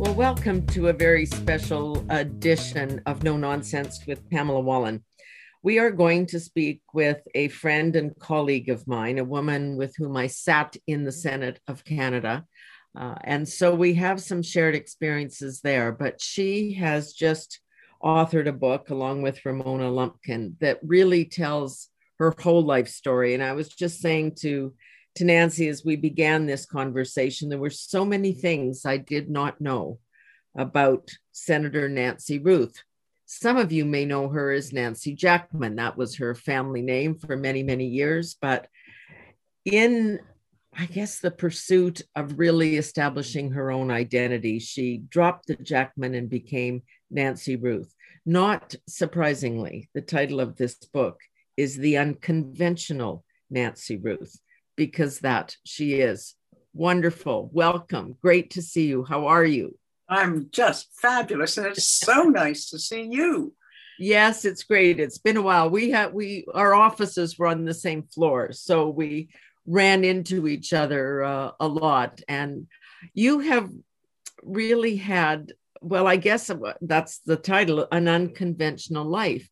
Well, welcome to a very special edition of No Nonsense with Pamela Wallin. We are going to speak with a friend and colleague of mine, a woman with whom I sat in the Senate of Canada. Uh, and so we have some shared experiences there, but she has just authored a book along with Ramona Lumpkin that really tells her whole life story. And I was just saying to to Nancy as we began this conversation, there were so many things I did not know about Senator Nancy Ruth. Some of you may know her as Nancy Jackman. That was her family name for many, many years. But in, I guess, the pursuit of really establishing her own identity, she dropped the Jackman and became Nancy Ruth. Not surprisingly, the title of this book is The Unconventional Nancy Ruth because that she is. Wonderful. Welcome. Great to see you. How are you? I'm just fabulous. And it's so nice to see you. Yes, it's great. It's been a while. We had we our offices were on the same floor, so we ran into each other uh, a lot. And you have really had well, I guess that's the title, an unconventional life.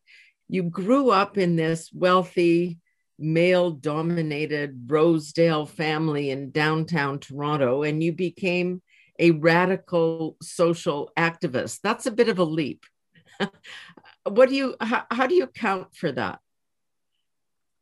You grew up in this wealthy male dominated Rosedale family in downtown Toronto and you became a radical social activist. That's a bit of a leap. what do you how, how, do you account for that?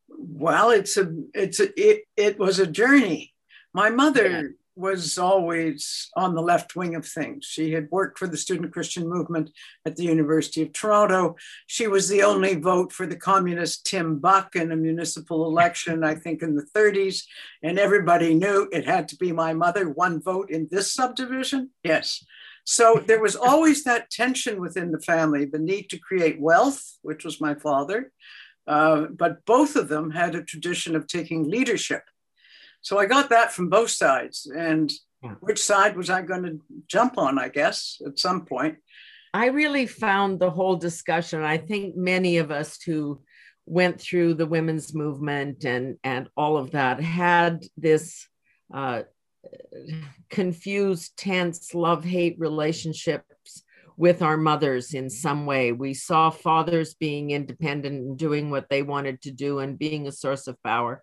Well, it's a it's a it, it was a journey. My mother was always on the left wing of things. She had worked for the student Christian movement at the University of Toronto. She was the only vote for the communist Tim Buck in a municipal election, I think in the 30s. And everybody knew it had to be my mother, one vote in this subdivision. Yes. So there was always that tension within the family the need to create wealth, which was my father. Uh, but both of them had a tradition of taking leadership so I got that from both sides. And which side was I going to jump on, I guess, at some point? I really found the whole discussion. I think many of us who went through the women's movement and, and all of that had this uh, confused, tense love hate relationships with our mothers in some way. We saw fathers being independent and doing what they wanted to do and being a source of power.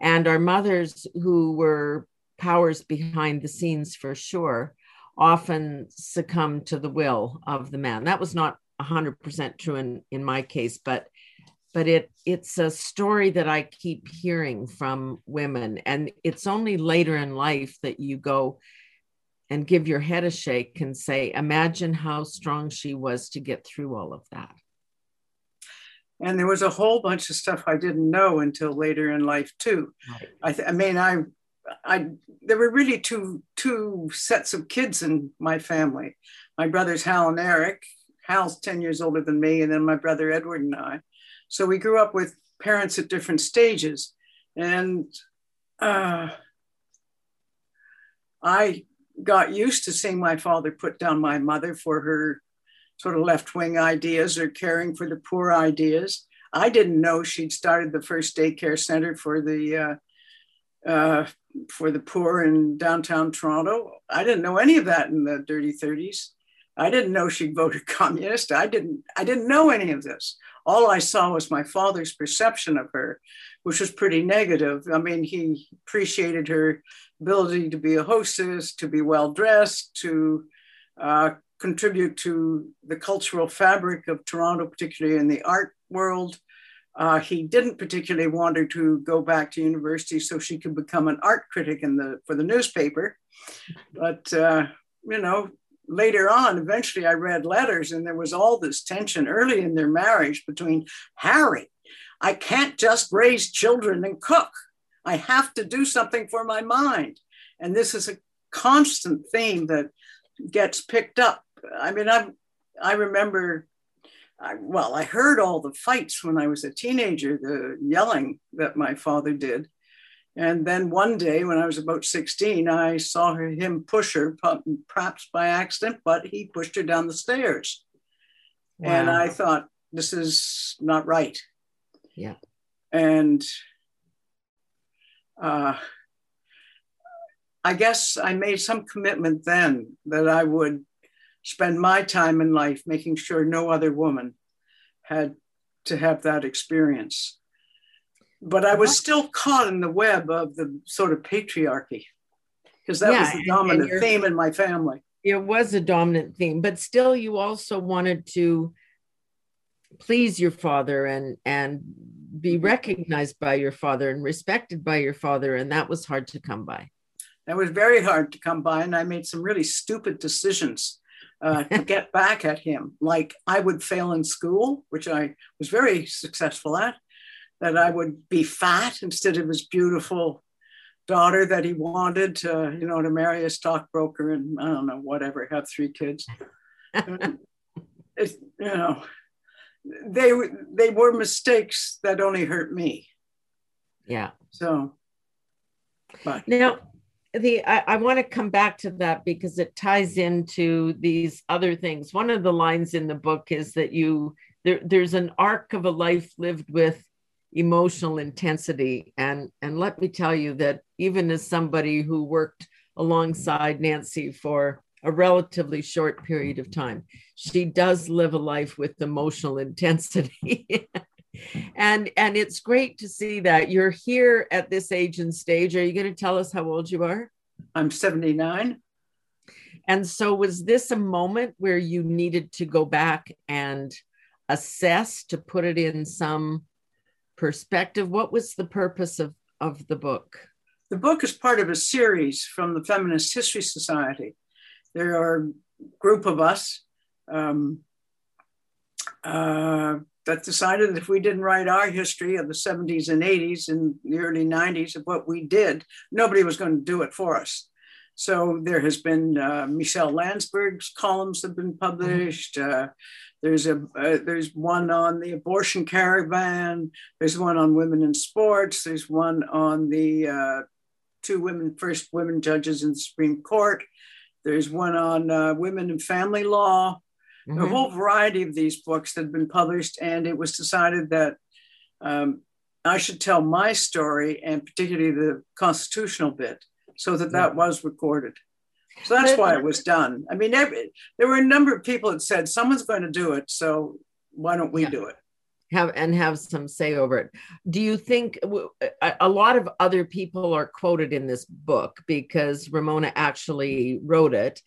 And our mothers who were powers behind the scenes for sure often succumbed to the will of the man. That was not 100% true in, in my case but but it it's a story that i keep hearing from women. And it's only later in life that you go and give your head a shake and say imagine how strong she was to get through all of that and there was a whole bunch of stuff I didn't know until later in life too. Right. I, th- I mean, I, I there were really two two sets of kids in my family. My brothers Hal and Eric. Hal's ten years older than me, and then my brother Edward and I. So we grew up with parents at different stages, and uh, I got used to seeing my father put down my mother for her sort of left wing ideas or caring for the poor ideas. I didn't know she'd started the first daycare center for the uh, uh, for the poor in downtown Toronto. I didn't know any of that in the dirty 30s. I didn't know she voted communist. I didn't I didn't know any of this. All I saw was my father's perception of her, which was pretty negative. I mean, he appreciated her ability to be a hostess, to be well dressed, to uh, contribute to the cultural fabric of Toronto, particularly in the art world. Uh, he didn't particularly want her to go back to university so she could become an art critic in the for the newspaper. But uh, you know, later on, eventually, I read letters, and there was all this tension early in their marriage between Harry. I can't just raise children and cook. I have to do something for my mind, and this is a constant theme that gets picked up I mean, I I remember, I, well, I heard all the fights when I was a teenager, the yelling that my father did. And then one day when I was about 16, I saw him push her, perhaps by accident, but he pushed her down the stairs. Wow. And I thought, this is not right. Yeah. And uh, I guess I made some commitment then that I would spend my time in life making sure no other woman had to have that experience. But I was still caught in the web of the sort of patriarchy because that yeah, was the dominant theme in my family. It was a dominant theme, but still, you also wanted to please your father and and be mm-hmm. recognized by your father and respected by your father, and that was hard to come by. That was very hard to come by, and I made some really stupid decisions uh, to get back at him. Like I would fail in school, which I was very successful at. That I would be fat instead of his beautiful daughter that he wanted to, you know, to marry a stockbroker and I don't know, whatever, have three kids. it's, you know, they they were mistakes that only hurt me. Yeah. So, but now the I, I want to come back to that because it ties into these other things. One of the lines in the book is that you there, there's an arc of a life lived with emotional intensity and and let me tell you that even as somebody who worked alongside Nancy for a relatively short period of time. She does live a life with emotional intensity. And and it's great to see that you're here at this age and stage. Are you going to tell us how old you are? I'm 79 and so was this a moment where you needed to go back and assess to put it in some perspective? What was the purpose of of the book? The book is part of a series from the feminist history society there are a group of us um, uh, that decided that if we didn't write our history of the 70s and 80s and the early 90s of what we did, nobody was going to do it for us. So there has been uh, Michelle Landsberg's columns have been published. Uh, there's a uh, there's one on the abortion caravan. There's one on women in sports. There's one on the uh, two women first women judges in the Supreme Court. There's one on uh, women and family law mm-hmm. a whole variety of these books that had been published, and it was decided that um, I should tell my story and particularly the constitutional bit, so that that was recorded. So that's why it was done. I mean, every, there were a number of people that said someone's going to do it, so why don't we yeah. do it? Have and have some say over it. Do you think a lot of other people are quoted in this book because Ramona actually wrote it?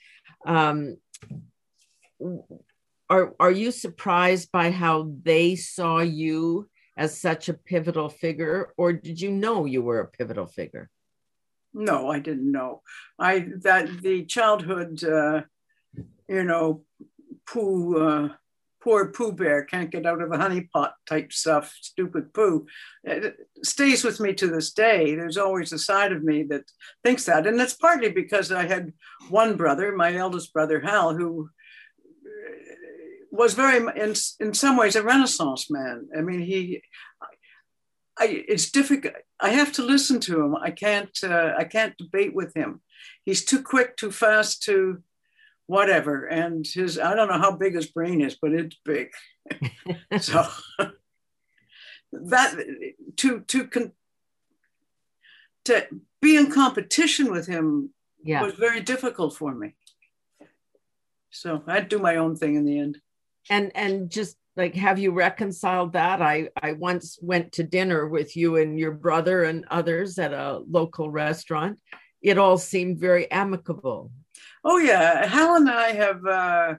Um, are are you surprised by how they saw you as such a pivotal figure or did you know you were a pivotal figure no i didn't know i that the childhood uh, you know pooh uh, poor pooh bear can't get out of the honey pot type stuff stupid pooh. It stays with me to this day. There's always a side of me that thinks that. And it's partly because i had one brother my eldest brother hal who was very in in some ways a renaissance man. I mean he I, it's difficult i have to listen to him. I can't uh, i can't debate with him. He's too quick too fast too whatever. And his i don't know how big his brain is but it's big. So that to to con, to be in competition with him yeah. was very difficult for me. So i'd do my own thing in the end. And and just like have you reconciled that? I i once went to dinner with you and your brother and others at a local restaurant. It all seemed very amicable oh yeah hal and i have uh,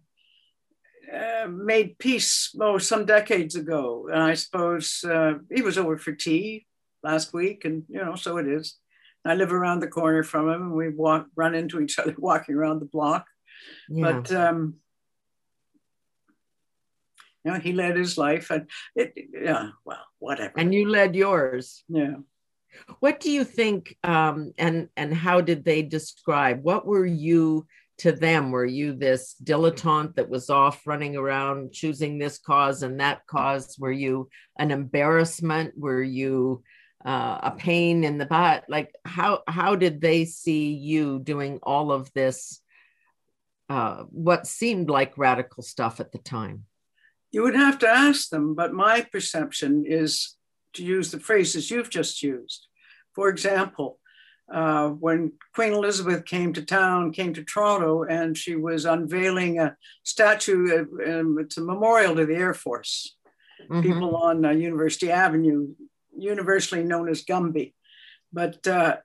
uh, made peace oh some decades ago and i suppose uh, he was over for tea last week and you know so it is i live around the corner from him and we walk run into each other walking around the block yeah. but um you know, he led his life, and it, yeah, well, whatever. And you led yours. Yeah. What do you think? Um, and and how did they describe? What were you to them? Were you this dilettante that was off running around choosing this cause and that cause? Were you an embarrassment? Were you uh, a pain in the butt? Like how how did they see you doing all of this? Uh, what seemed like radical stuff at the time. You would have to ask them, but my perception is to use the phrases you've just used. For example, uh, when Queen Elizabeth came to town, came to Toronto, and she was unveiling a statue. Um, it's a memorial to the Air Force. Mm-hmm. People on uh, University Avenue, universally known as Gumby. But uh,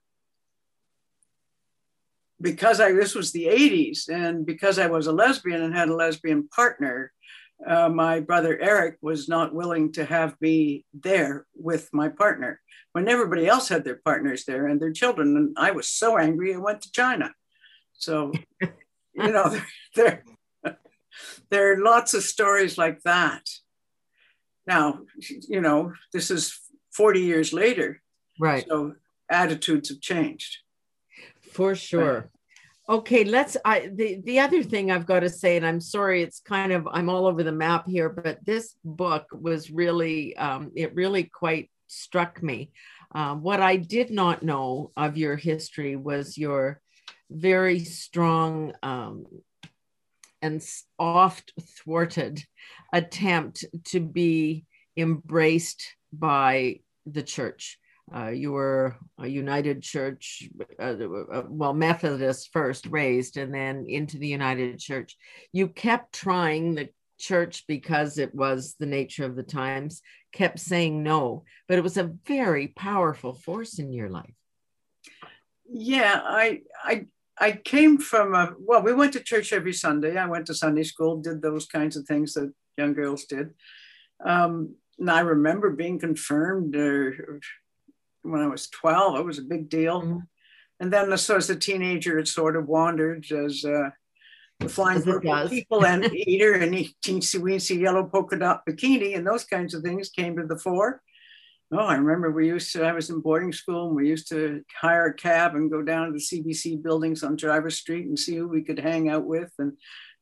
because I this was the 80s, and because I was a lesbian and had a lesbian partner, uh, my brother Eric was not willing to have me there with my partner when everybody else had their partners there and their children. And I was so angry, I went to China. So, you know, there, there, there are lots of stories like that. Now, you know, this is 40 years later. Right. So attitudes have changed. For sure. Okay, let's. I the the other thing I've got to say, and I'm sorry, it's kind of I'm all over the map here, but this book was really, um, it really quite struck me. Um, what I did not know of your history was your very strong um, and oft thwarted attempt to be embraced by the church. Uh, you were a United Church, uh, uh, well, Methodist first raised and then into the United Church. You kept trying the church because it was the nature of the times kept saying no but it was a very powerful force in your life. Yeah i i i came from a well we went to church every sunday. I went to sunday school did those kinds of things that young girls did. Um, and i remember being confirmed uh, when i was 12 it was a big deal mm-hmm. and then so as a teenager it sort of wandered as uh, the flying purple people and eater and teensy weensy yellow polka dot bikini and those kinds of things came to the fore. Oh, I remember we used to, I was in boarding school and we used to hire a cab and go down to the CBC buildings on Jarvis Street and see who we could hang out with. And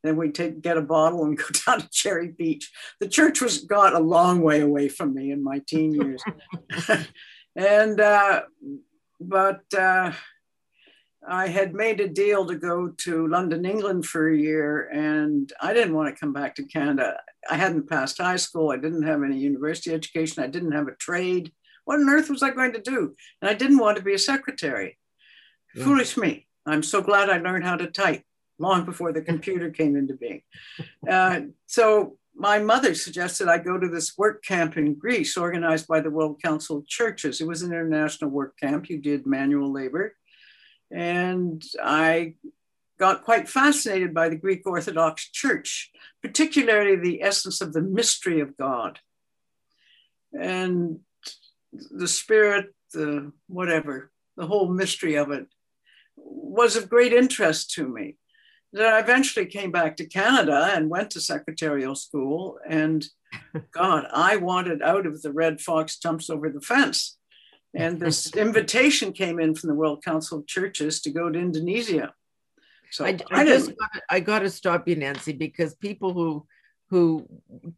then we'd take, get a bottle and go down to Cherry Beach. The church was got a long way away from me in my teen years. and, uh, but, uh, I had made a deal to go to London, England for a year, and I didn't want to come back to Canada. I hadn't passed high school. I didn't have any university education. I didn't have a trade. What on earth was I going to do? And I didn't want to be a secretary. Yeah. Foolish me. I'm so glad I learned how to type long before the computer came into being. Uh, so my mother suggested I go to this work camp in Greece organized by the World Council of Churches. It was an international work camp. You did manual labor and I got quite fascinated by the Greek Orthodox Church, particularly the essence of the mystery of God. And the spirit, the whatever, the whole mystery of it was of great interest to me. Then I eventually came back to Canada and went to secretarial school. And God, I wanted out of the red fox jumps over the fence. And this invitation came in from the World Council of Churches to go to Indonesia. So I, I, I just gotta, I got to stop you, Nancy, because people who who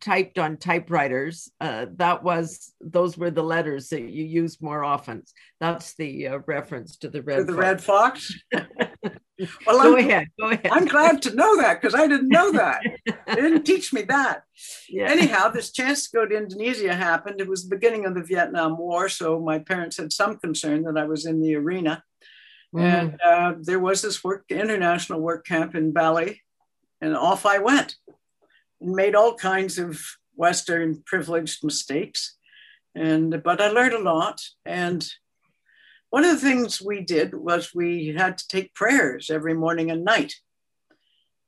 typed on typewriters, uh, that was those were the letters that you used more often. That's the uh, reference to the red. To the fox. red fox. well, go I'm, ahead. Go ahead. I'm glad to know that because I didn't know that. they didn't teach me that. Yeah. Anyhow, this chance to go to Indonesia happened. It was the beginning of the Vietnam War, so my parents had some concern that I was in the arena. Mm. And uh, there was this work, international work camp in Bali, and off I went and made all kinds of Western privileged mistakes. And but I learned a lot. And one of the things we did was we had to take prayers every morning and night.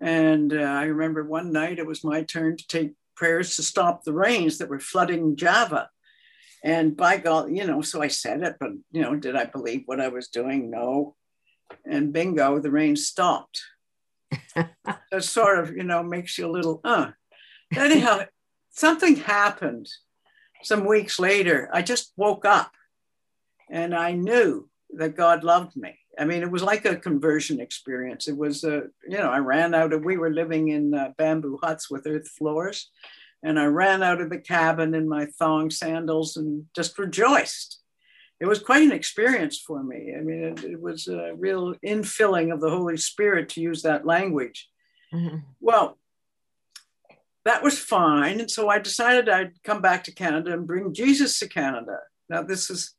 And uh, I remember one night it was my turn to take prayers to stop the rains that were flooding Java. And by God, you know, so I said it, but you know, did I believe what I was doing? No. And bingo, the rain stopped. that sort of, you know, makes you a little, uh, anyhow, something happened some weeks later. I just woke up and I knew that God loved me. I mean, it was like a conversion experience. It was, uh, you know, I ran out of, we were living in uh, bamboo huts with earth floors. And I ran out of the cabin in my thong sandals and just rejoiced. It was quite an experience for me. I mean, it, it was a real infilling of the Holy Spirit to use that language. Mm-hmm. Well, that was fine. And so I decided I'd come back to Canada and bring Jesus to Canada. Now, this is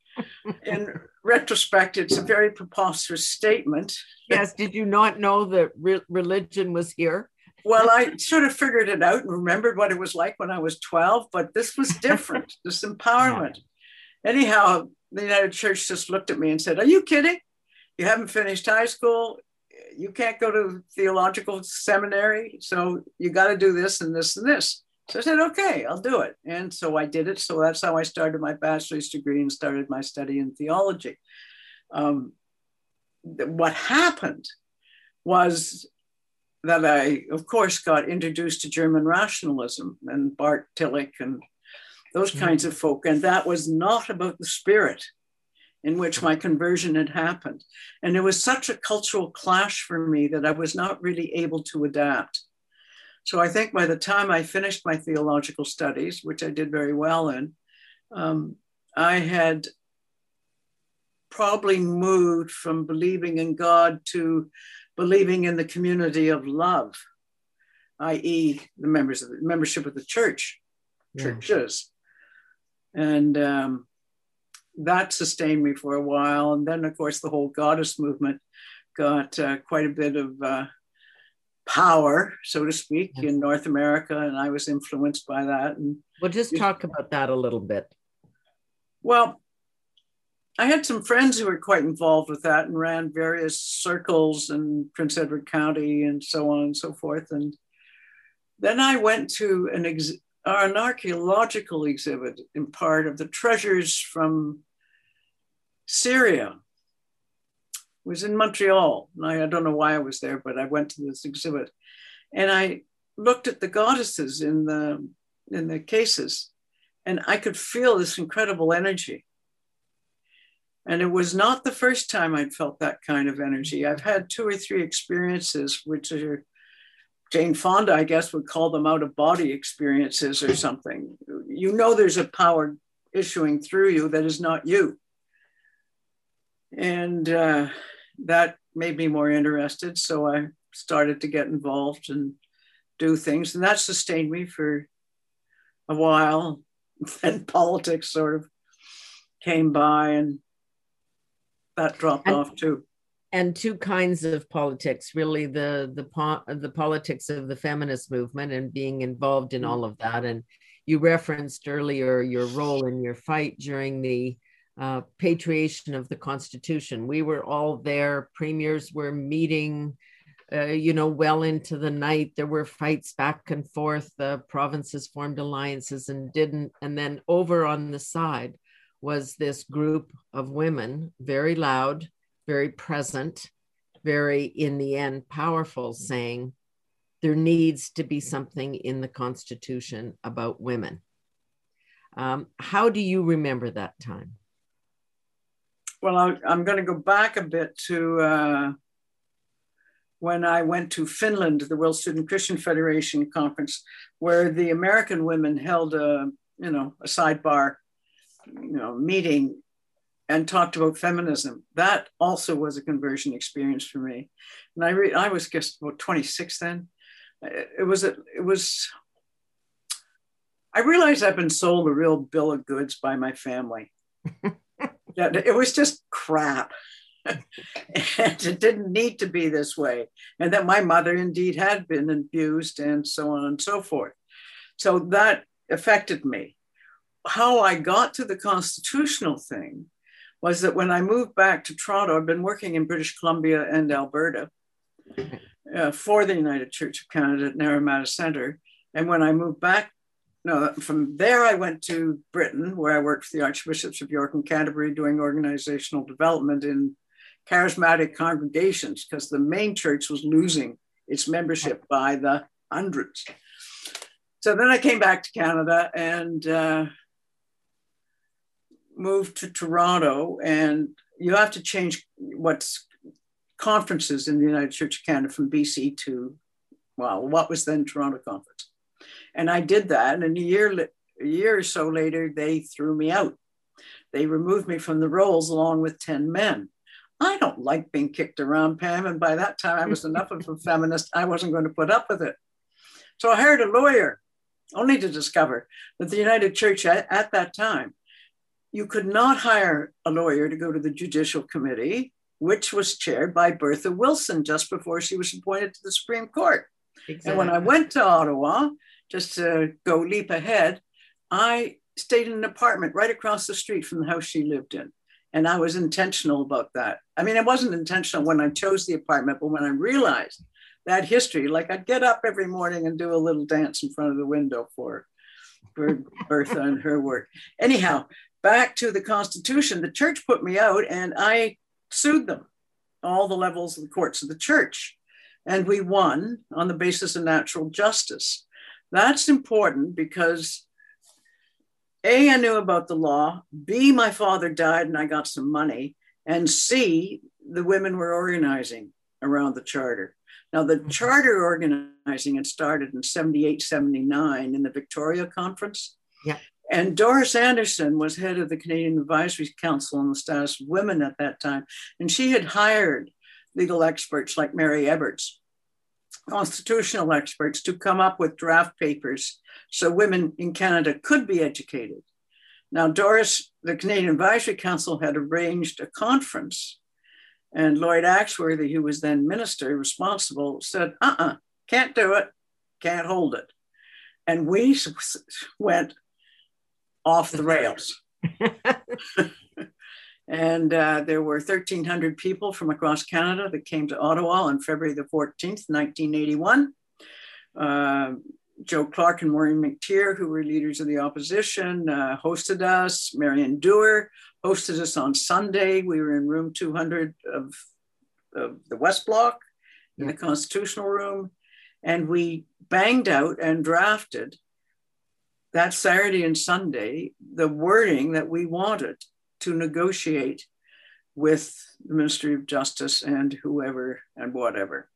in retrospect, it's a very preposterous statement. Yes. Did you not know that re- religion was here? well, I sort of figured it out and remembered what it was like when I was 12, but this was different, this empowerment. Anyhow, the United Church just looked at me and said, Are you kidding? You haven't finished high school. You can't go to theological seminary. So you got to do this and this and this. So I said, okay, I'll do it. And so I did it. So that's how I started my bachelor's degree and started my study in theology. Um, what happened was that I, of course, got introduced to German rationalism and Barth Tillich and those mm-hmm. kinds of folk. And that was not about the spirit in which my conversion had happened. And it was such a cultural clash for me that I was not really able to adapt. So I think by the time I finished my theological studies, which I did very well in, um, I had probably moved from believing in God to believing in the community of love, i.e., the members of the membership of the church, yeah. churches. And um, that sustained me for a while. And then, of course, the whole goddess movement got uh, quite a bit of uh, power, so to speak, in North America, and I was influenced by that. And we'll just talk about that a little bit. Well, I had some friends who were quite involved with that and ran various circles in Prince Edward County and so on and so forth. And then I went to an, ex- an archaeological exhibit in part of the treasures from Syria was in Montreal. I, I don't know why I was there, but I went to this exhibit and I looked at the goddesses in the in the cases and I could feel this incredible energy. And it was not the first time I'd felt that kind of energy. I've had two or three experiences, which are Jane Fonda, I guess, would call them out of body experiences or something. You know, there's a power issuing through you that is not you. And uh, that made me more interested. So I started to get involved and do things. And that sustained me for a while. And politics sort of came by and that dropped and, off too. And two kinds of politics, really the the po- the politics of the feminist movement and being involved in mm. all of that. And you referenced earlier your role in your fight during the uh, patriation of the Constitution. We were all there. Premiers were meeting, uh, you know, well into the night. There were fights back and forth. The provinces formed alliances and didn't. And then over on the side was this group of women, very loud, very present, very, in the end, powerful, saying, there needs to be something in the Constitution about women. Um, how do you remember that time? Well, I, am going to go back a bit to uh, when I went to Finland, the World Student Christian Federation conference, where the American women held a, you know, a sidebar, you know, meeting and talked about feminism. That also was a conversion experience for me. And I, re- I was just about 26 then. It was, a, it was, I realized I've been sold a real bill of goods by my family. it was just crap. and it didn't need to be this way. And that my mother indeed had been abused and so on and so forth. So that affected me. How I got to the constitutional thing was that when I moved back to Toronto, I've been working in British Columbia and Alberta uh, for the United Church of Canada at Naramata Center. And when I moved back no, from there I went to Britain, where I worked for the Archbishops of York and Canterbury doing organizational development in charismatic congregations because the main church was losing its membership by the hundreds. So then I came back to Canada and uh, moved to Toronto. And you have to change what's conferences in the United Church of Canada from BC to, well, what was then Toronto Conference. And I did that. And a year, a year or so later, they threw me out. They removed me from the rolls along with 10 men. I don't like being kicked around, Pam. And by that time, I was enough of a feminist, I wasn't going to put up with it. So I hired a lawyer, only to discover that the United Church at, at that time you could not hire a lawyer to go to the Judicial Committee, which was chaired by Bertha Wilson just before she was appointed to the Supreme Court. Exactly. And when I went to Ottawa, just to go leap ahead, I stayed in an apartment right across the street from the house she lived in. And I was intentional about that. I mean, it wasn't intentional when I chose the apartment, but when I realized that history, like I'd get up every morning and do a little dance in front of the window for, for Bertha and her work. Anyhow, back to the Constitution, the church put me out and I sued them, all the levels of the courts of the church. And we won on the basis of natural justice. That's important because A, I knew about the law, B, my father died and I got some money, and C, the women were organizing around the charter. Now, the mm-hmm. charter organizing had started in 78, 79 in the Victoria Conference. Yeah. And Doris Anderson was head of the Canadian Advisory Council on the Status of Women at that time. And she had hired legal experts like Mary Eberts, constitutional experts, to come up with draft papers so women in Canada could be educated. Now, Doris, the Canadian Advisory Council had arranged a conference, and Lloyd Axworthy, who was then minister responsible, said, uh uh-uh, uh, can't do it, can't hold it. And we went off the rails. and uh, there were 1,300 people from across Canada that came to Ottawa on February the 14th, 1981. Uh, Joe Clark and Maureen McTeer, who were leaders of the opposition, uh, hosted us. Marion Dewar hosted us on Sunday. We were in room 200 of, of the West Block in the Constitutional Room. And we banged out and drafted that Saturday and Sunday the wording that we wanted to negotiate with the Ministry of Justice and whoever and whatever.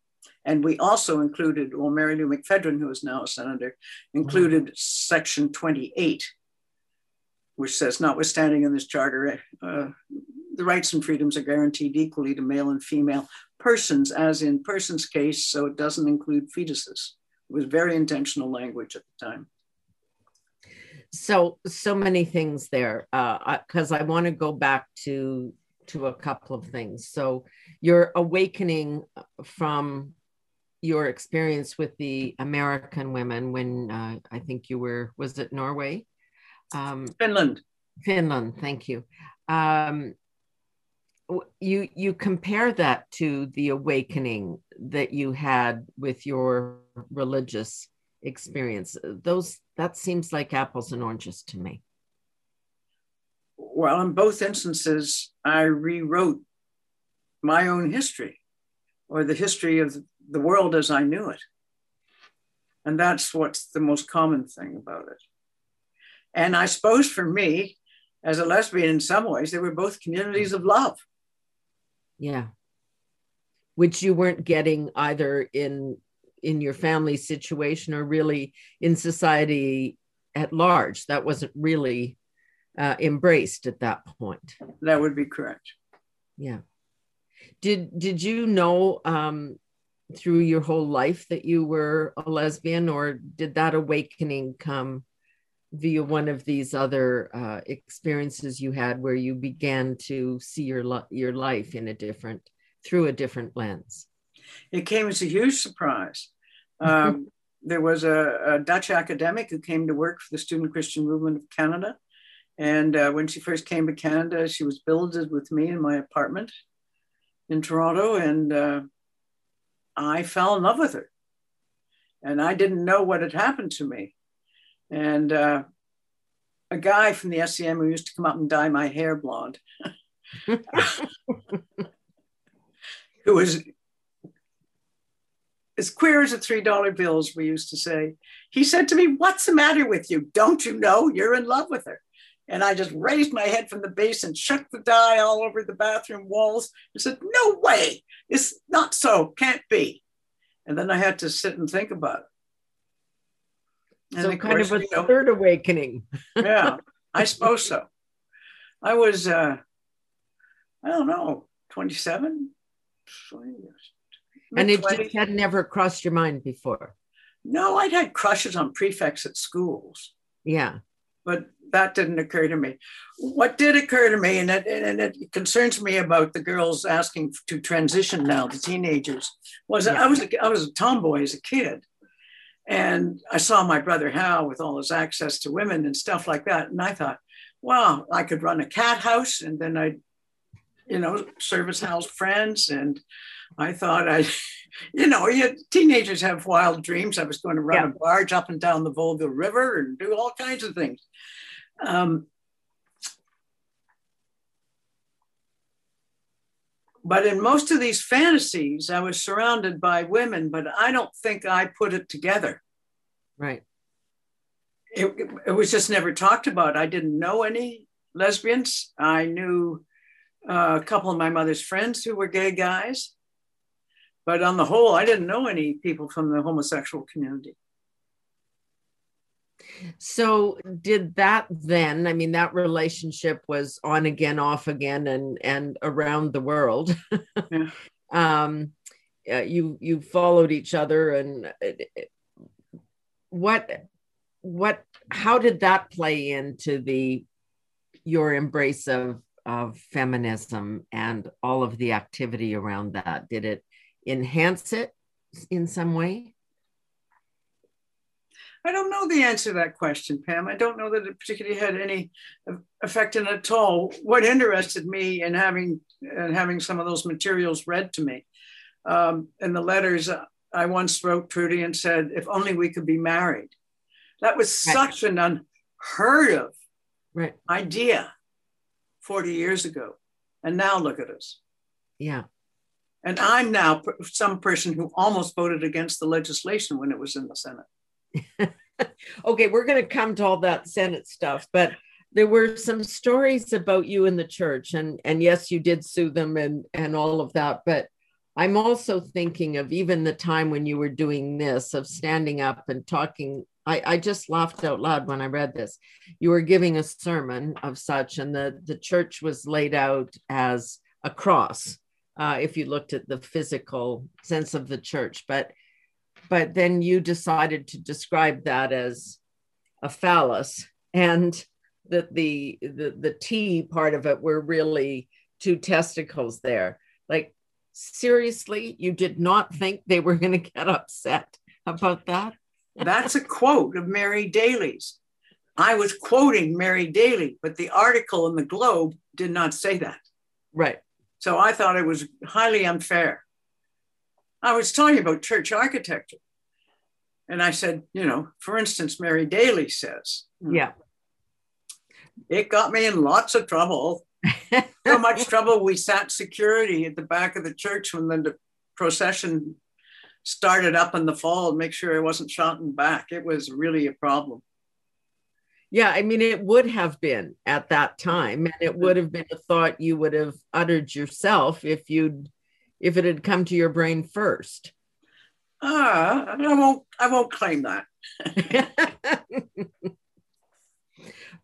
And we also included, well, Marilou McPhedran, who is now a senator, included mm-hmm. Section 28, which says, notwithstanding in this charter, uh, the rights and freedoms are guaranteed equally to male and female persons, as in persons case, so it doesn't include fetuses. It was very intentional language at the time so so many things there because uh, I, I want to go back to to a couple of things. So your awakening from your experience with the American women when uh, I think you were was it Norway, um, Finland, Finland. Thank you. Um, you you compare that to the awakening that you had with your religious experience. Those that seems like apples and oranges to me. Well in both instances i rewrote my own history or the history of the world as i knew it. And that's what's the most common thing about it. And i suppose for me as a lesbian in some ways they were both communities of love. Yeah. Which you weren't getting either in in your family situation or really in society at large. That wasn't really uh, embraced at that point. That would be correct. Yeah. Did did you know um, through your whole life that you were a lesbian, or did that awakening come via one of these other uh, experiences you had, where you began to see your your life in a different through a different lens? It came as a huge surprise. Um, there was a, a, Dutch academic who came to work for the Student Christian Movement of Canada. And uh, when she first came to Canada, she was billeted with me in my apartment in Toronto. And uh, I fell in love with her. And I didn't know what had happened to me. And uh, a guy from the SCM who used to come up and dye my hair blonde, who was as queer as a $3 bills, we used to say. He said to me, What's the matter with you? Don't you know you're in love with her? And I just raised my head from the base and shook the dye all over the bathroom walls and said, No way, it's not so, can't be. And then I had to sit and think about it. And so, of kind course, of a you know, third awakening. yeah, I suppose so. I was, uh, I don't know, 27, 20 years and it just had never crossed your mind before. No, I'd had crushes on prefects at schools. Yeah. but that didn't occur to me. What did occur to me, and it, and it concerns me about the girls asking to transition now, the teenagers, was yeah. I was a, I was a tomboy as a kid, and I saw my brother Hal with all his access to women and stuff like that, and I thought, wow, I could run a cat house, and then I'd, you know, service house friends, and I thought I, you know, you, teenagers have wild dreams. I was going to run yeah. a barge up and down the Volga River and do all kinds of things. Um, but in most of these fantasies, I was surrounded by women, but I don't think I put it together. Right. It, it was just never talked about. I didn't know any lesbians. I knew uh, a couple of my mother's friends who were gay guys. But on the whole, I didn't know any people from the homosexual community. So did that then? I mean, that relationship was on again, off again, and and around the world. Yeah. um, uh, you you followed each other, and uh, what what how did that play into the your embrace of of feminism and all of the activity around that? Did it enhance it in some way? I don't know the answer to that question, Pam. I don't know that it particularly had any effect in it at all. What interested me in having in having some of those materials read to me um, in the letters, uh, I once wrote Trudy and said, "If only we could be married." That was right. such an unheard of right. idea 40 years ago, and now look at us. Yeah. And I'm now some person who almost voted against the legislation when it was in the Senate. okay, we're going to come to all that Senate stuff, but there were some stories about you in the church, and and yes, you did sue them and and all of that. But I'm also thinking of even the time when you were doing this, of standing up and talking. I, I just laughed out loud when I read this. You were giving a sermon of such, and the the church was laid out as a cross uh, if you looked at the physical sense of the church. But but then you decided to describe that as a phallus, and that the the the T part of it were really two testicles there. Like seriously, you did not think they were going to get upset about that? That's a quote of Mary Daly's. I was quoting Mary Daly, but the article in the Globe did not say that. Right. So I thought it was highly unfair. I was talking about church architecture. And I said, you know, for instance, Mary Daly says, yeah, it got me in lots of trouble. so much trouble. We sat security at the back of the church when the procession started up in the fall to make sure I wasn't shot in back. It was really a problem. Yeah, I mean, it would have been at that time, and it would have been a thought you would have uttered yourself if you'd if it had come to your brain first. Ah, uh, I won't. I won't claim that.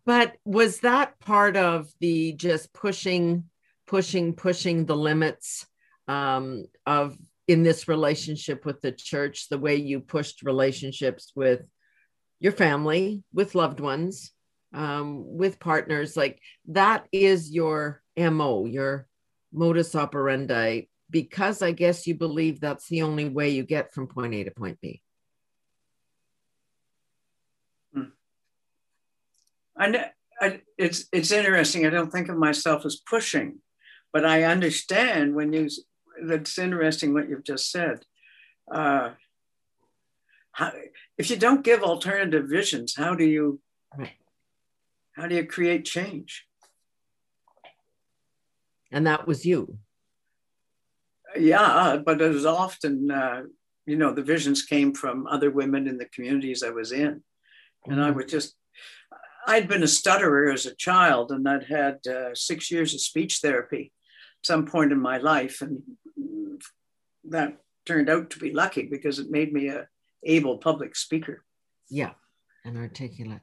but was that part of the just pushing, pushing, pushing the limits um, of in this relationship with the church? The way you pushed relationships with your family, with loved ones, um, with partners. Like that is your MO, your modus operandi, because I guess you believe that's the only way you get from point A to point B. Hmm. I, I, it's it's interesting. I don't think of myself as pushing, but I understand when you. That's interesting what you've just said. Uh, how, if you don't give alternative visions, how do you how do you create change? And that was you. Yeah, but it was often, uh, you know, the visions came from other women in the communities I was in. And mm-hmm. I would just, I'd been a stutterer as a child and I'd had uh, six years of speech therapy at some point in my life. And that turned out to be lucky because it made me a able public speaker. Yeah, and articulate.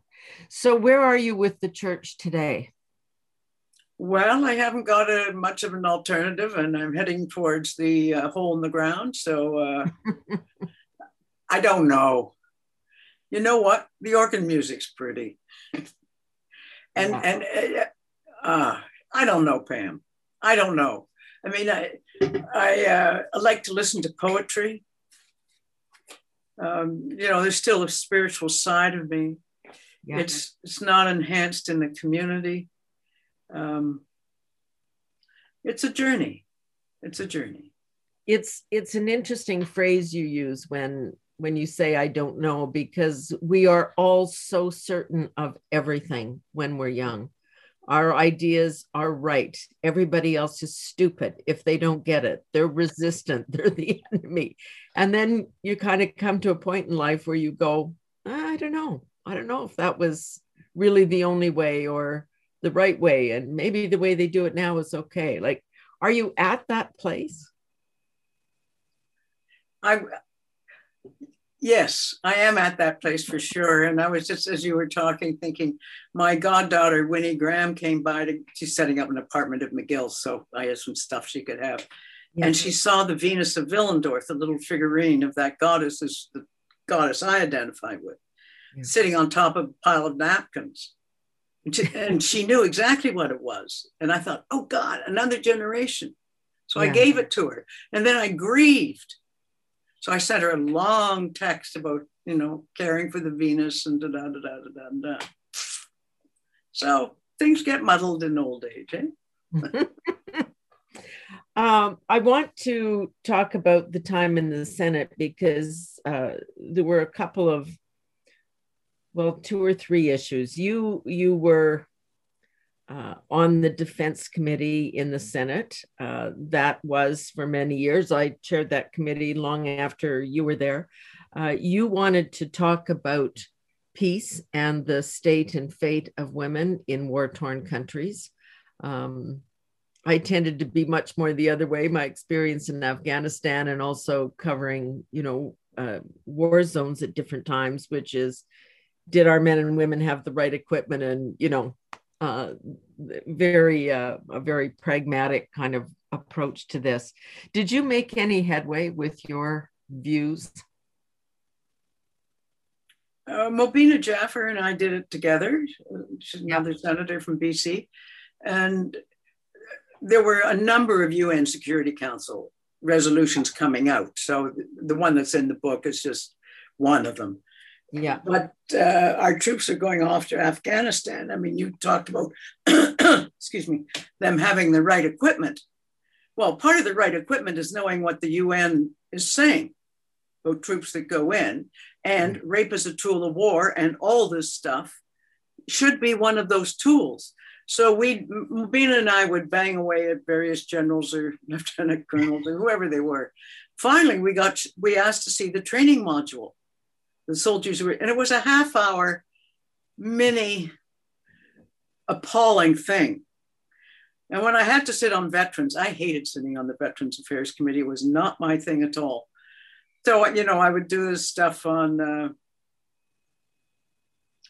So, where are you with the church today? Well, I haven't got a, much of an alternative, and I'm heading towards the uh, hole in the ground. So, uh, I don't know. You know what? The organ music's pretty. And wow. and uh, uh, I don't know, Pam. I don't know. I mean, I I, uh, I like to listen to poetry. Um, you know, there's still a spiritual side of me. Yeah. It's it's not enhanced in the community. Um, it's a journey. It's a journey. It's it's an interesting phrase you use when when you say I don't know because we are all so certain of everything when we're young. Our ideas are right. Everybody else is stupid if they don't get it. They're resistant. They're the enemy. And then you kind of come to a point in life where you go, I don't know. I don't know if that was really the only way or the right way. And maybe the way they do it now is okay. Like, are you at that place? I yes, I am at that place for sure. And I was just as you were talking, thinking, my goddaughter Winnie Graham came by to she's setting up an apartment at McGill, so I had some stuff she could have. And she saw the Venus of Willendorf, the little figurine of that goddess, is the goddess I identified with, sitting on top of a pile of napkins. And she, and she, knew exactly what it was. And I thought, oh God, another generation. So yeah. I gave it to her. And then I grieved. So I sent her a long text about, you know, caring for the Venus and da da da da da da. So things get muddled in old age, eh? Um, I want to talk about the time in the Senate because uh, there were a couple of, well, two or three issues. You you were uh, on the Defense Committee in the Senate. Uh, that was for many years. I chaired that committee long after you were there. Uh, you wanted to talk about peace and the state and fate of women in war torn countries. Um, I tended to be much more the other way. My experience in Afghanistan and also covering, you know, uh, war zones at different times, which is, did our men and women have the right equipment and you know, uh, very uh, a very pragmatic kind of approach to this. Did you make any headway with your views? Uh, Mobina Jaffer and I did it together. She's another yeah. senator from BC, and there were a number of UN Security Council resolutions coming out. So the one that's in the book is just one of them. Yeah. But uh, our troops are going off to Afghanistan. I mean, you talked about, excuse me, them having the right equipment. Well, part of the right equipment is knowing what the UN is saying about troops that go in. And mm-hmm. rape is a tool of war, and all this stuff should be one of those tools. So we, Mobina and I would bang away at various generals or lieutenant colonels or whoever they were. Finally, we got, we asked to see the training module. The soldiers were, and it was a half hour mini appalling thing. And when I had to sit on veterans, I hated sitting on the Veterans Affairs Committee. It was not my thing at all. So, you know, I would do this stuff on uh,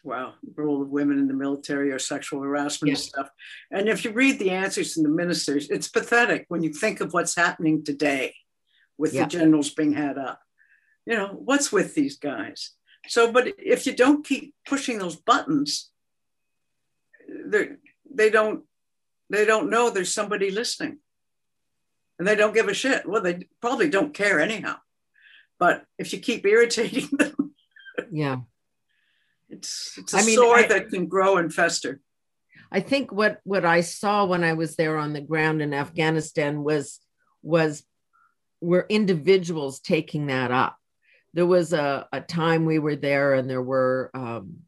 wow, role of women in the military or sexual harassment and stuff. And if you read the answers from the ministers, it's pathetic when you think of what's happening today with the generals being had up. You know, what's with these guys? So, but if you don't keep pushing those buttons, they they don't they don't know there's somebody listening, and they don't give a shit. Well, they probably don't care anyhow. But if you keep irritating them, yeah, it's, it's a I mean, sword I, that can grow and fester. I think what what I saw when I was there on the ground in Afghanistan was was were individuals taking that up. There was a, a time we were there, and there were um,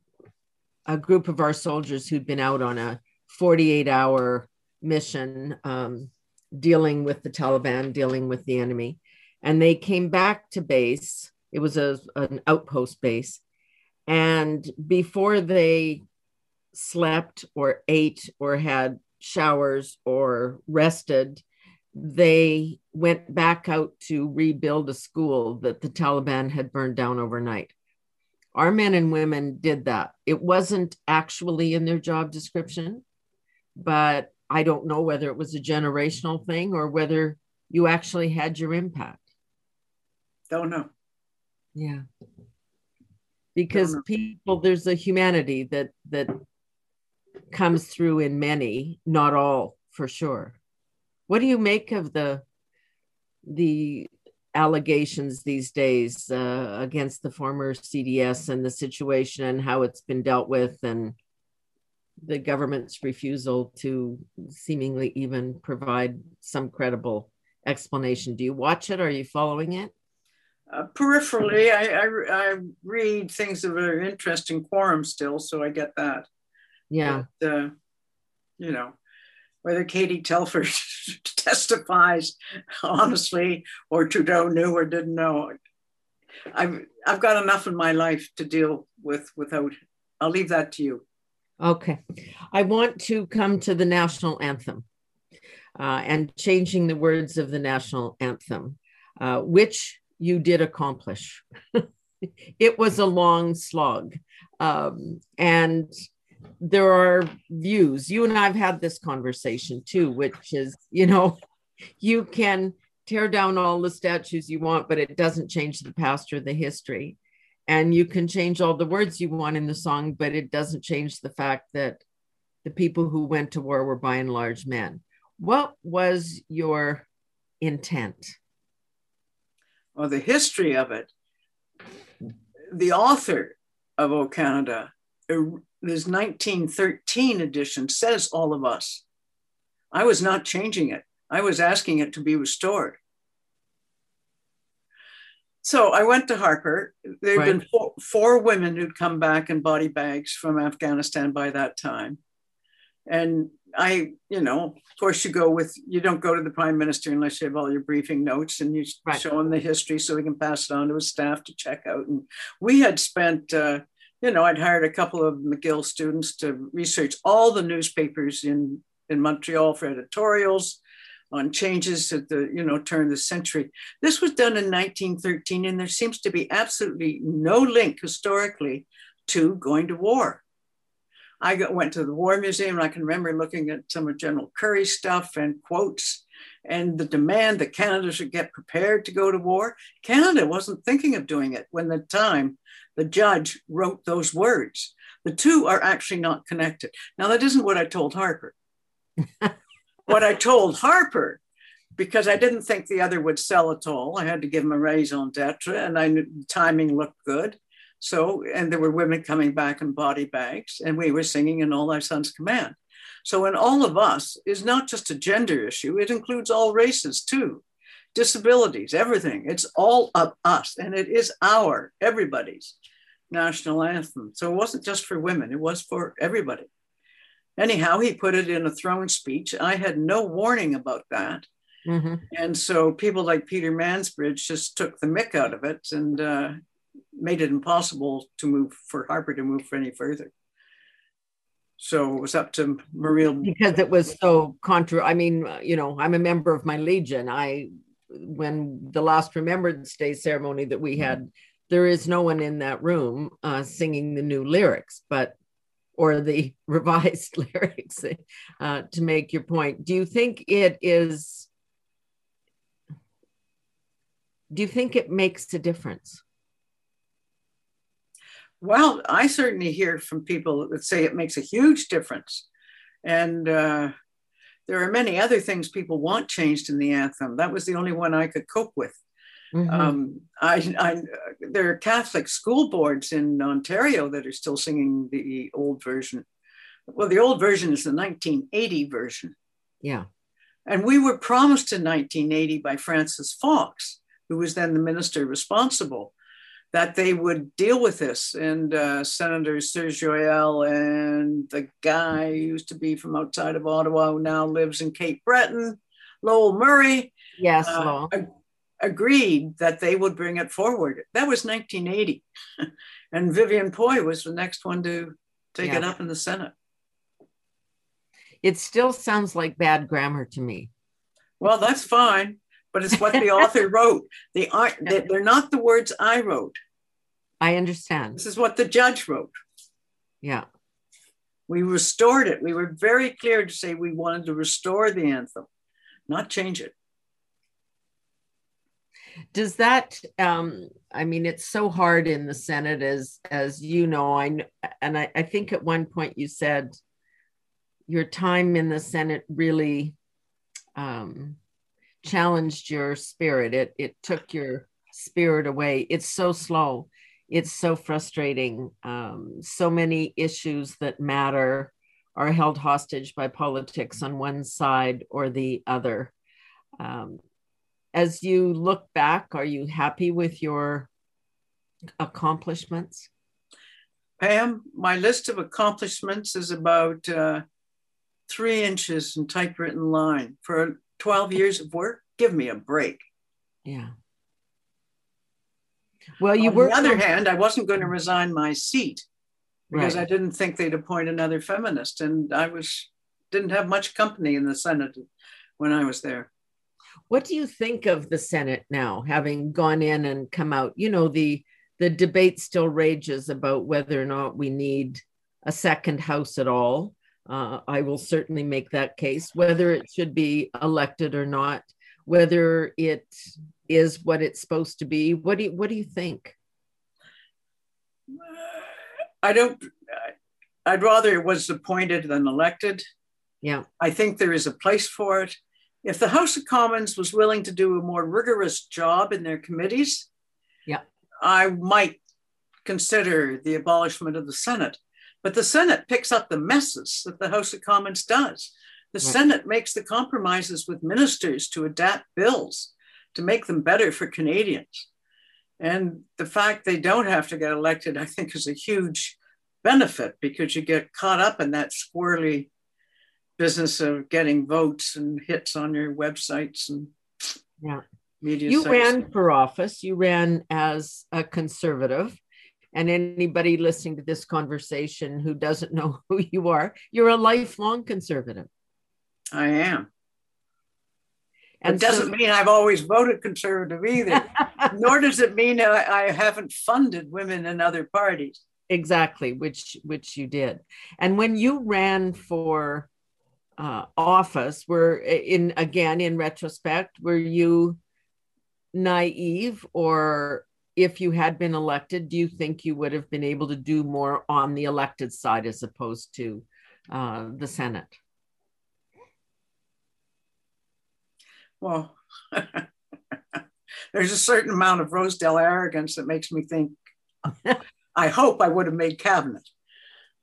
a group of our soldiers who'd been out on a 48 hour mission um, dealing with the Taliban, dealing with the enemy. And they came back to base. It was a, an outpost base. And before they slept or ate or had showers or rested, they went back out to rebuild a school that the Taliban had burned down overnight. Our men and women did that. It wasn't actually in their job description, but I don't know whether it was a generational thing or whether you actually had your impact. Don't know. Yeah because people there's a humanity that that comes through in many, not all for sure. What do you make of the the allegations these days uh, against the former CDS and the situation and how it's been dealt with and the government's refusal to seemingly even provide some credible explanation. Do you watch it? Are you following it? Uh, peripherally, I, I, I, read things that are interesting quorum still, so I get that. Yeah. But, uh, you know, whether Katie Telford testifies honestly or Trudeau knew or didn't know, I've I've got enough in my life to deal with without. I'll leave that to you. Okay, I want to come to the national anthem uh, and changing the words of the national anthem, uh, which you did accomplish. it was a long slog. Um, and there are views. You and I've had this conversation too, which is, you know, you can tear down all the statues you want, but it doesn't change the past or the history. And you can change all the words you want in the song, but it doesn't change the fact that the people who went to war were by and large men. What was your intent? Well, the history of it, the author of O Canada, er, this 1913 edition says all of us. I was not changing it. I was asking it to be restored. So I went to Harper. There had right. been four, four, women who'd come back in body bags from Afghanistan by that time. And I, you know, of course, you go with, you don't go to the prime minister unless you have all your briefing notes and you right. show him the history so he can pass it on to his staff to check out. And we had spent, uh, you know, I'd hired a couple of McGill students to research all the newspapers in, in Montreal for editorials on changes at the, you know, turn of the century. This was done in 1913, and there seems to be absolutely no link historically to going to war. I got, went to the War Museum and I can remember looking at some of General Currie's stuff and quotes and the demand that Canada should get prepared to go to war. Canada wasn't thinking of doing it when the time the judge wrote those words. The two are actually not connected. Now, that isn't what I told Harper. what I told Harper, because I didn't think the other would sell at all, I had to give him a raison d'etre and I knew the timing looked good. So, and there were women coming back in body bags, and we were singing in All Thy Sons Command. So, in all of us is not just a gender issue, it includes all races too, disabilities, everything. It's all of us, and it is our, everybody's national anthem. So, it wasn't just for women, it was for everybody. Anyhow, he put it in a throne speech. I had no warning about that. Mm-hmm. And so people like Peter Mansbridge just took the mick out of it. And uh, made it impossible to move for Harper to move for any further. So it was up to Maria because it was so contra. I mean, you know, I'm a member of my legion. I when the last Remembrance Day ceremony that we had, there is no one in that room uh, singing the new lyrics, but or the revised lyrics uh, to make your point. Do you think it is? Do you think it makes a difference? Well, I certainly hear from people that say it makes a huge difference. And uh, there are many other things people want changed in the anthem. That was the only one I could cope with. Mm-hmm. Um, I, I, there are Catholic school boards in Ontario that are still singing the old version. Well, the old version is the 1980 version. Yeah. And we were promised in 1980 by Francis Fox, who was then the minister responsible that they would deal with this. And uh, Senator Serge Joyal and the guy who used to be from outside of Ottawa, who now lives in Cape Breton, Lowell Murray, yes, uh, ag- agreed that they would bring it forward. That was 1980. and Vivienne Poy was the next one to take yeah. it up in the Senate. It still sounds like bad grammar to me. Well, that's fine but it's what the author wrote. They aren't, they're not the words I wrote. I understand. This is what the judge wrote. Yeah. We restored it. We were very clear to say we wanted to restore the anthem, not change it. Does that, um, I mean, it's so hard in the Senate as, as you know, I, and I, I think at one point you said your time in the Senate really um, challenged your spirit. It it took your spirit away. It's so slow. It's so frustrating. Um, so many issues that matter are held hostage by politics on one side or the other. Um, as you look back, are you happy with your accomplishments? Pam, my list of accomplishments is about uh, three inches in typewritten line for 12 years of work. Give me a break. Yeah. Well, you On were. On the other hand, I wasn't going to resign my seat because Right. I didn't think they'd appoint another feminist, and I was didn't have much company in the Senate when I was there. What do you think of the Senate now, having gone in and come out? You know, the the debate still rages about whether or not we need a second house at all. Uh, I will certainly make that case, whether it should be elected or not, whether it is what it's supposed to be. What do you, what do you think? I don't. I'd rather it was appointed than elected. Yeah, I think there is a place for it. If the House of Commons was willing to do a more rigorous job in their committees, Yeah. I might consider the abolishment of the Senate. But the Senate picks up the messes that the House of Commons does. The. Senate makes the compromises with ministers to adapt bills to make them better for Canadians. And the fact they don't have to get elected, I think, is a huge benefit because you get caught up in that squirrely business of getting votes and hits on your websites and yeah. media You sites. ran for office. You ran as a conservative. And anybody listening to this conversation who doesn't know who you are, you're a lifelong conservative. I am. And it doesn't mean I've always voted conservative either, nor does it mean I, I haven't funded women in other parties. exactly which which you did and when you ran for uh, office were in again in retrospect were you naive or if you had been elected do you think you would have been able to do more on the elected side as opposed to uh, the senate Well, there's a certain amount of Rosedale arrogance that makes me think I hope I would have made cabinet.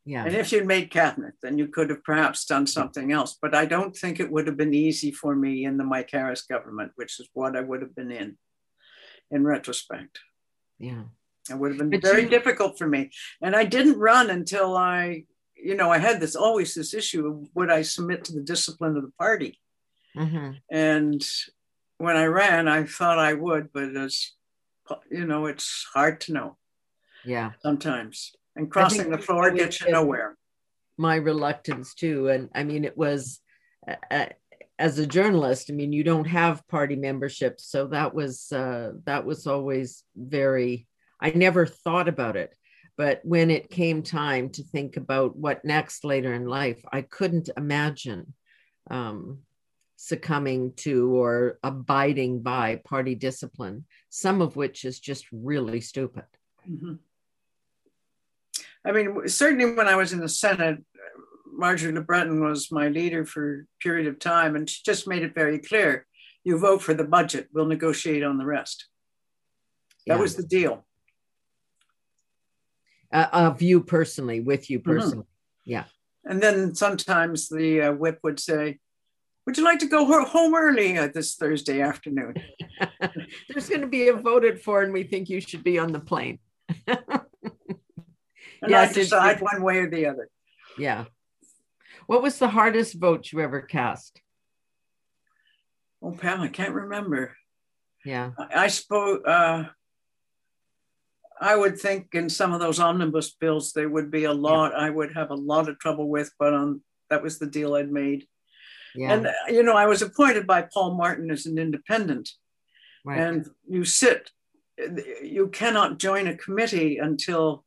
yeah And if you'd made cabinet, then you could have perhaps done something else. But I don't think it would have been easy for me in the Mike Harris government, which is what I would have been in, in retrospect. Yeah It would have been But very you- difficult for me. And I didn't run until I, you know, I had this always this issue of would I submit to the discipline of the party? Mhm. And when I ran, I thought I would, but it's, you know, it's hard to know yeah sometimes. And crossing the floor gets you nowhere. my reluctance too and i mean it was uh, uh, as a journalist i mean you don't have party membership so that was uh, that was always very i never thought about it but when it came time to think about what next later in life i couldn't imagine um, succumbing to or abiding by party discipline some of which is just really stupid Mhm. I mean, certainly when I was in the Senate, Marjory LeBreton was my leader for a period of time, and she just made it very clear you vote for the budget, we'll negotiate on the rest. That Yeah. was the deal. uh, of you personally with you Mhm. Yeah. And then sometimes the uh, whip would say, Would you like to go home early uh, this Thursday afternoon? There's going to be a voted for, and we think you should be on the plane. And Yes, I decide one way or the other. yeah. What was the hardest vote you ever cast? Oh, Pam, I can't remember. Yeah. I, I suppose uh, I would think in some of those omnibus bills there would be a lot I would have a lot of trouble with, but um, that was the deal I'd made. Yeah. And uh, you know, I was appointed by Paul Martin as an independent, right. and you sit. You cannot join a committee until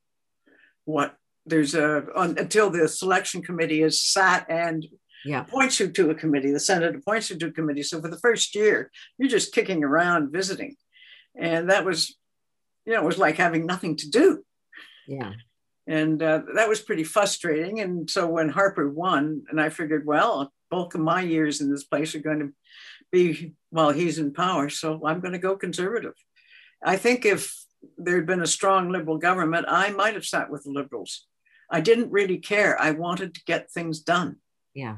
what there's a un, until the selection committee is sat and yeah. appoints you to a committee. The Senate appoints you to a committee. So for the first year, you're just kicking around visiting. And that was, you know, it was like having nothing to do. Yeah. And uh, that was pretty frustrating. And so when Harper won, and I figured, well, bulk of my years in this place are going to be while he's in power. So I'm going to go conservative. I think if there had been a strong liberal government, I might have sat with the liberals. I didn't really care. I wanted to get things done. Yeah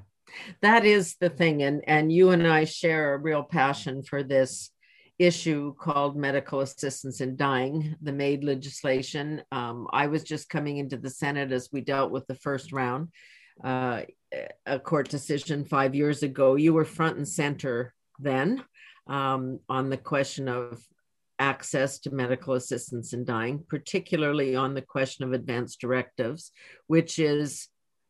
that is the thing and and you and i share a real passion for this issue called medical assistance in dying the MAID legislation um, i was just coming into the senate as we dealt with the first round uh, a court decision five years ago you were front and center then um, on the question of access to medical assistance in dying particularly on the question of advance directives which is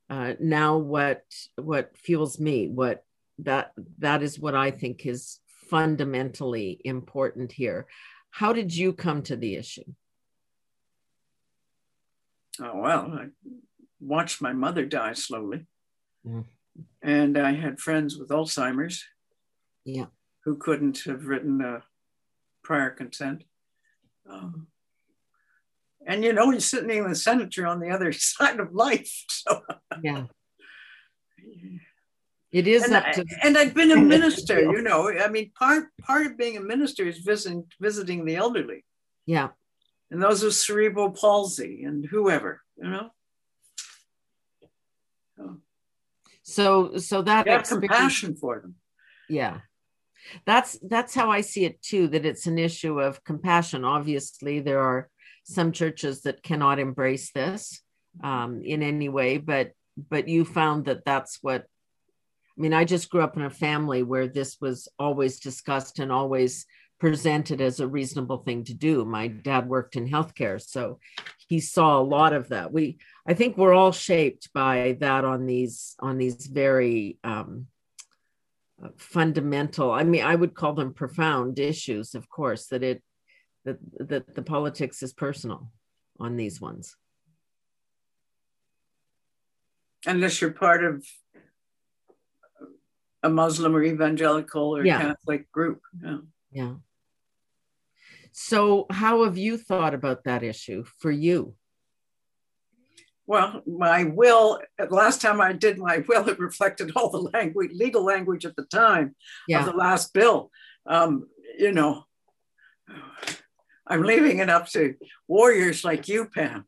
uh, now what what fuels me what that that is what i think is fundamentally important here. How did you come to the issue? Oh well i watched my mother die slowly. Mm. and i had friends with alzheimer's yeah. who couldn't have written a prior consent um, and you know he's sitting in the senator on the other side of life so yeah it is and, up to I, and I've been a minister, you know. I mean, part part of being a minister is visiting visiting the elderly. Yeah. And those with cerebral palsy and whoever, you know. So so that you have compassion for them. Yeah. That's that's how I see it too, that it's an issue of compassion. Obviously, there are some churches that cannot embrace this um, in any way, but but you found that that's what I mean, I just grew up in a family where this was always discussed and always presented as a reasonable thing to do. My dad worked in healthcare, so he saw a lot of that. We, I think, we're all shaped by that on these on these very um, fundamental. I mean, I would call them profound issues. Of course, that it that that the politics is personal on these ones unless you're part of a Muslim or evangelical or yeah. Catholic group. Yeah. yeah. So, how have you thought about that issue for you? Well, my will, last time I did my will, it reflected all the language, legal language at the time yeah. of the last bill. Um, you know, I'm leaving it up to warriors like you, Pam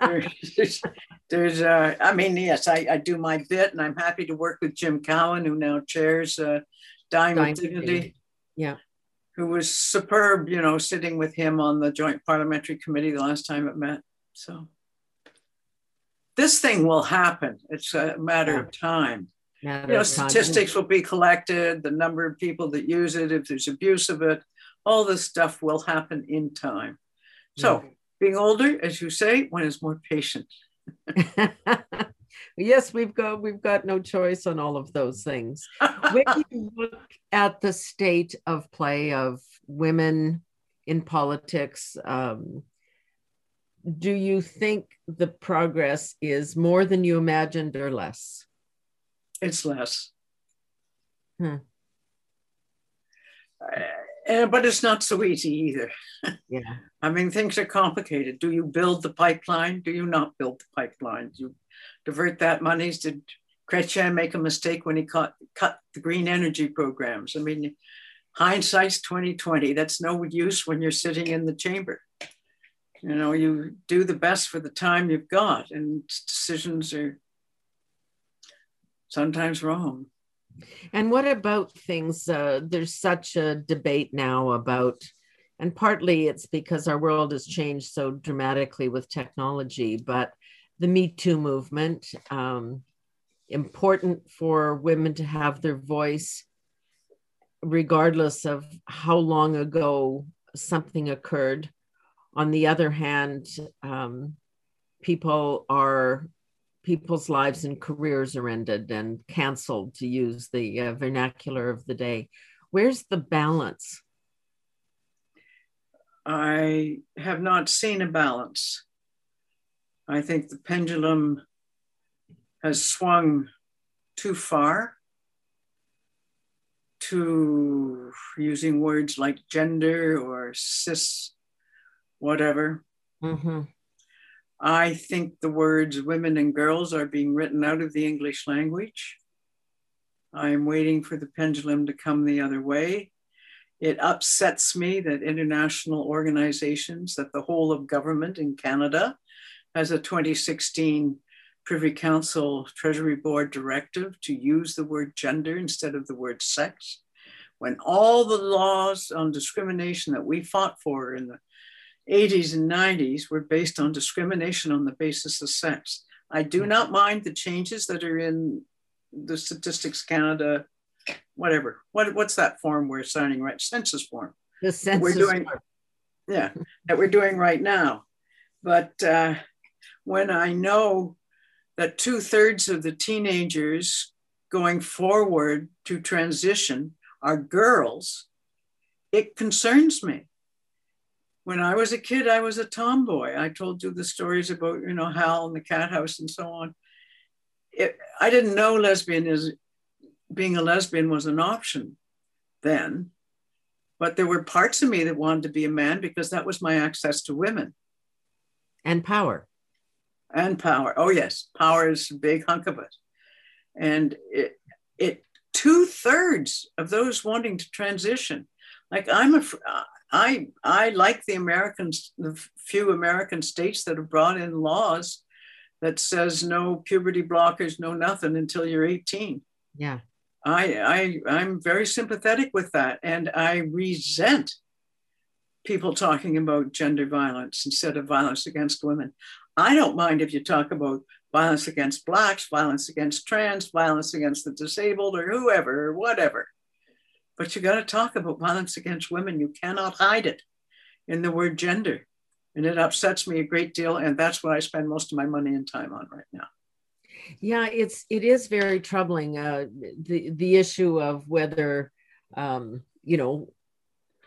there's, there's uh, I mean, yes, I, I do my bit, and I'm happy to work with Jim Cowan, who now chairs uh, with Dignity. Yeah. Who was superb, you know, sitting with him on the Joint Parliamentary Committee the last time it met. So this thing will happen. It's a matter yeah. of time. Matter you know, statistics will be collected, the number of people that use it, if there's abuse of it, all this stuff will happen in time. So yeah being older, as you say, one is more patient. yes, we've got we've got no choice on all of those things. when you look at the state of play of women in politics, um, do you think the progress is more than you imagined or less? It's less. Hmm. Uh, uh, but it's not so easy either. Yeah. I mean, things are complicated. Do you build the pipeline? Do you not build the pipeline? Do you divert that money? Did Chrétien make a mistake when he cut, cut the green energy programs? I mean, hindsight's 2020. That's no use when you're sitting in the chamber. You know, you do the best for the time you've got, and decisions are sometimes wrong. And what about things? Uh, there's such a debate now about, and partly it's because our world has changed so dramatically with technology, but the Me Too movement, um, important for women to have their voice, regardless of how long ago something occurred. On the other hand, um, people are people's lives and careers are ended and canceled, to use the uh, vernacular of the day. Where's the balance? I have not seen a balance. I think the pendulum has swung too far to using words like gender or cis, whatever. Mm-hmm. I think the words women and girls are being written out of the English language. I'm waiting for the pendulum to come the other way. It upsets me that international organizations, that the whole of government in Canada has a 2016 Privy Council Treasury Board directive to use the word gender instead of the word sex. When all the laws on discrimination that we fought for in the 80s and 90s were based on discrimination on the basis of sex. I do not mind the changes that are in the Statistics Canada, whatever. What, what's that form we're signing right? Census form. The census we're doing, form. yeah, that we're doing right now. But uh, when I know that two thirds of the teenagers going forward to transition are girls, it concerns me when I was a kid, I was a tomboy. I told you the stories about, you know, Hal and the cat house and so on. It, I didn't know lesbian is being a lesbian was an option then, but there were parts of me that wanted to be a man because that was my access to women and power. And power. Oh yes, power is a big hunk of it. And it, it two thirds of those wanting to transition, like I'm a, I I like the Americans, the few American states that have brought in laws that says no puberty blockers, no nothing until you're 18. Yeah. I I I'm very sympathetic with that, and I resent people talking about gender violence instead of violence against women. I don't mind if you talk about violence against blacks, violence against trans, violence against the disabled, or whoever, or whatever. But you got to talk about violence against women. You cannot hide it in the word gender. And it upsets me a great deal. And that's what I spend most of my money and time on right now. Yeah, it's it is very troubling. Uh, the the issue of whether um, you know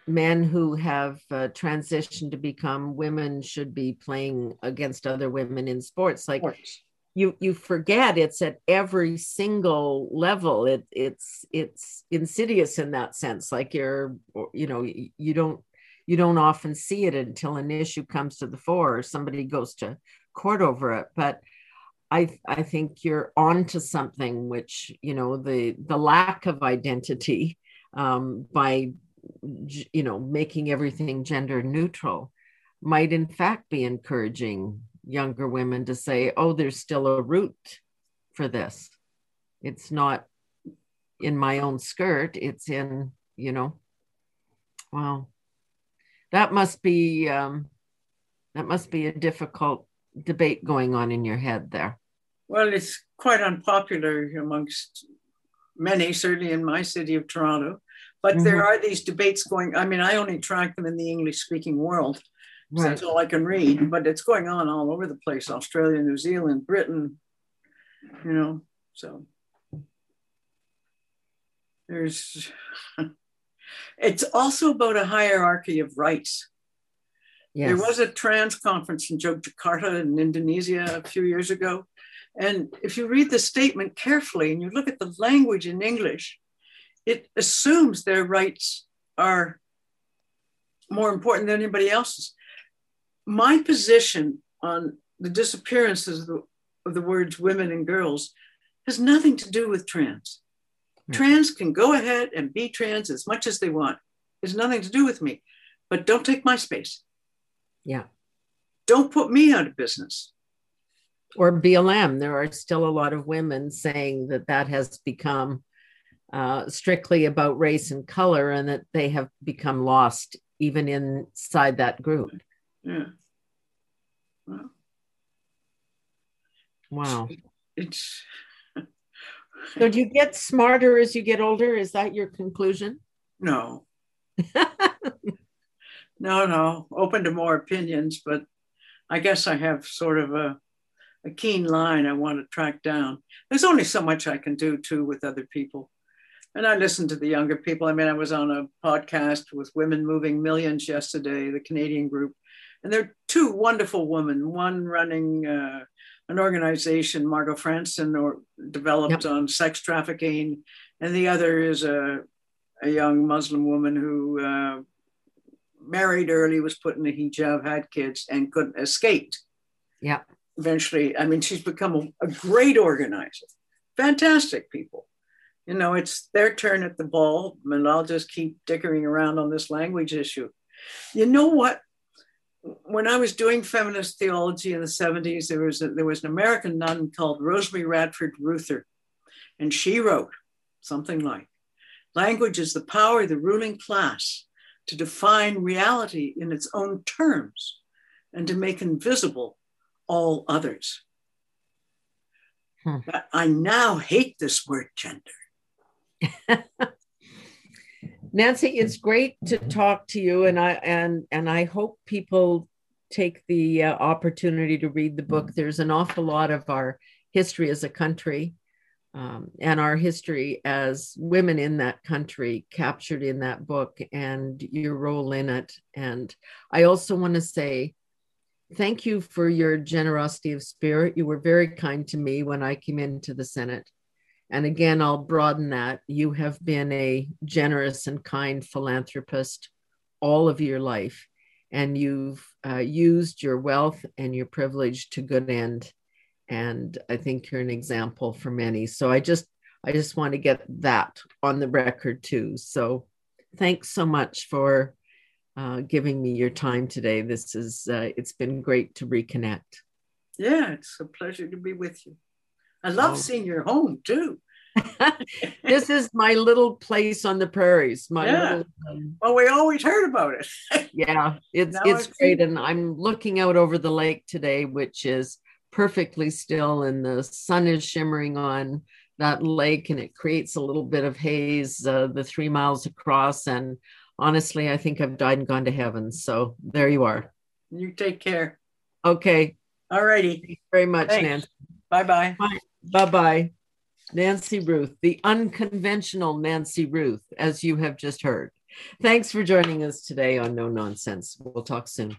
men who have uh, transitioned to become women should be playing against other women in sports. Like sports you you forget it's at every single level. It it's it's insidious in that sense like you're you know you don't you don't often see it until an issue comes to the fore or somebody goes to court over it. But i i think you're on to something which you know the the lack of identity um, by you know making everything gender neutral might in fact be encouraging younger women to say, oh, there's still a route for this. It's not in my own skirt, it's in, you know, wow. That must be um, that must be a difficult debate going on in your head there. Well, it's quite unpopular amongst many, certainly in my city of Toronto. But mm-hmm. there are these debates going. I mean, I only track them in the English speaking world. Right. That's all I can read, but it's going on all over the place Australia, New Zealand, Britain, you know. So there's, it's also about a hierarchy of rights. Yes. There was a trans conference in Jakarta in Indonesia a few years ago. And if you read the statement carefully and you look at the language in English, it assumes their rights are more important than anybody else's my position on the disappearances of the, of the words women and girls has nothing to do with trans. Trans can go ahead and be trans as much as they want. It's nothing to do with me, but don't take my space. Yeah. Don't put me out of business. Or BLM. There are still a lot of women saying that that has become uh, strictly about race and color and that they have become lost even inside that group. Yeah. Well, wow. It's. so do you get smarter as you get older? Is that your conclusion? No. no, no. Open to more opinions, but I guess I have sort of a, a keen line I want to track down. There's only so much I can do too with other people. And I listen to the younger people. I mean, I was on a podcast with Women Moving Millions yesterday, the Canadian group, and they're two wonderful women, one running uh, an organization, Margot Franssen, or developed yep. on sex trafficking, and the other is a, a young Muslim woman who uh, married early, was put in a hijab, had kids, and couldn't escape. Yeah. Eventually, I mean, she's become a, a great organizer. Fantastic people. You know, it's their turn at the ball, and I'll just keep dickering around on this language issue. You know what? When I was doing feminist theology in the 70s, there was, a, there was an American nun called Rosemary Radford Ruether, and she wrote something like Language is the power of the ruling class to define reality in its own terms and to make invisible all others. Hmm. I now hate this word gender. Nancy, it's great to talk to you, and I and and I hope people take the uh, opportunity to read the book. There's an awful lot of our history as a country um, and our history as women in that country captured in that book and your role in it. And I also want to say thank you for your generosity of spirit. You were very kind to me when I came into the Senate. And again, I'll broaden that. You have been a generous and kind philanthropist all of your life, and you've uh, used your wealth and your privilege to good end. And i think you're an example for many. So i just i just want to get that on the record too. So thanks so much for uh, giving me your time today. This is uh, it's been great to reconnect. Yeah it's a pleasure to be with you i love oh. seeing your home too. This is my little place on the prairies my yeah. Little, um, well we always heard about it. Yeah it's now it's I've great seen- and i'm looking out over the lake today which is perfectly still and the sun is shimmering on that lake and it creates a little bit of haze uh, the three miles across and honestly i think i've died and gone to heaven so there you are. You take care. Okay. All righty. Very much Thanks. nancy. Bye-bye bye-bye nancy ruth the unconventional nancy ruth as you have just heard. Thanks for joining us today on no nonsense. We'll talk soon